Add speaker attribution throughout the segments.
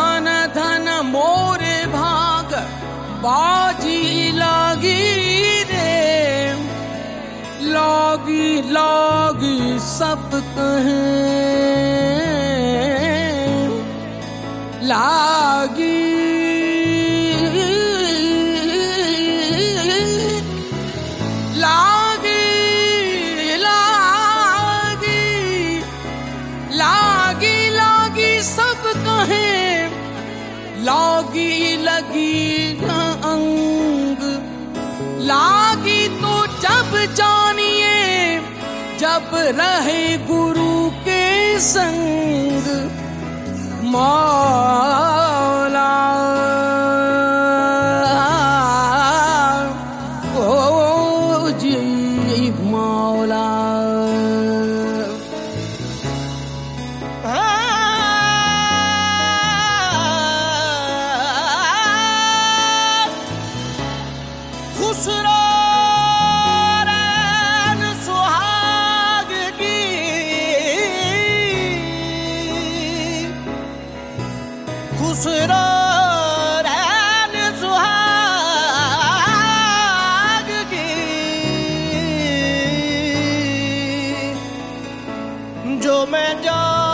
Speaker 1: धन धन मोर भाग बाजी लगी रे। लगी लगी सब कहे। लागी जानिए जब रहे गुरु के संग मौला। ओ जी मौला। होशों में जागी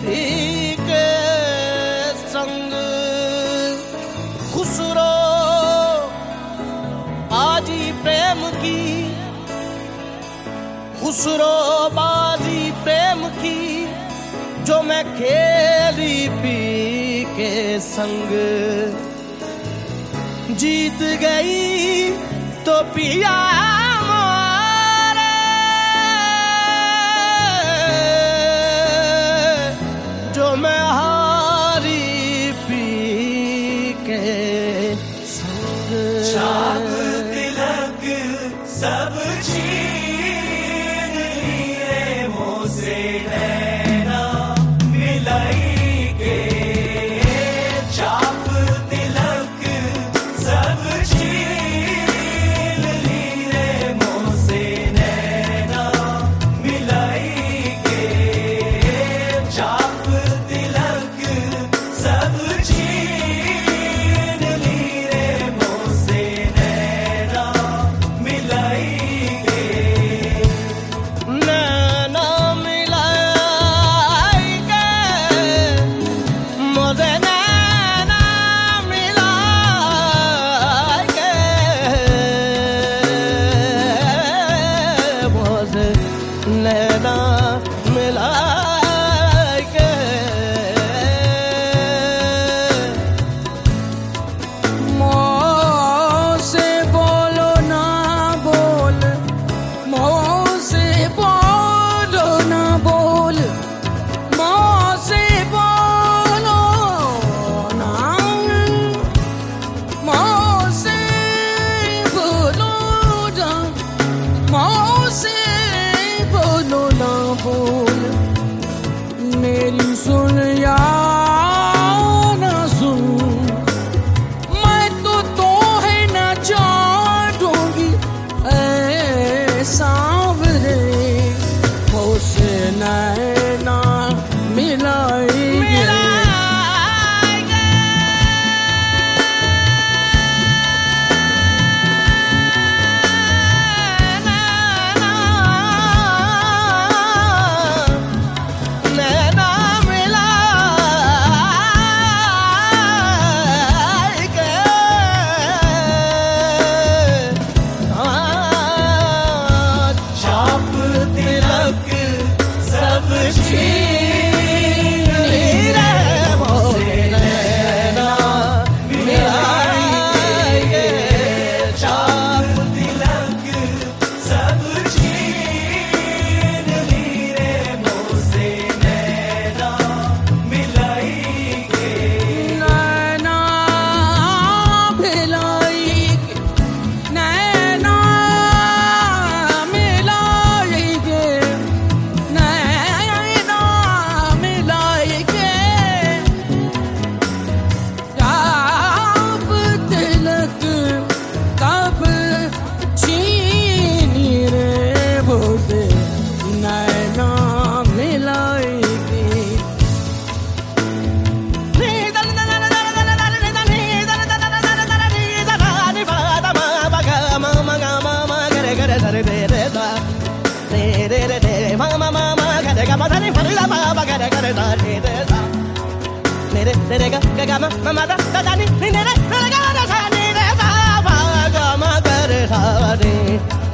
Speaker 1: थी के संग खुसरो। बाजी प्रेम की, खुसरो बाजी प्रेम की, जो मैं खेली पी के संग। जीत गई तो पिया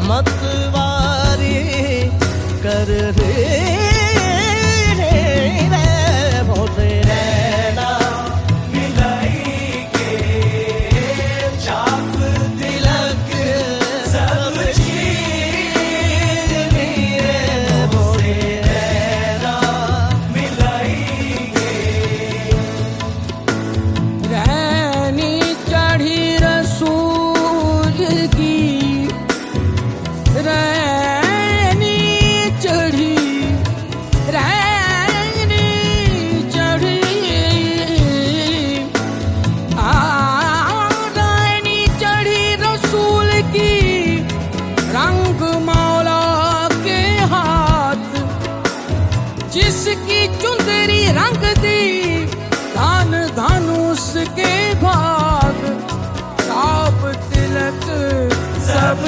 Speaker 1: मतवारी कर रे
Speaker 2: जिसकी चुंदरी रंग दी धान धान उसके भाग। साप तिलक सब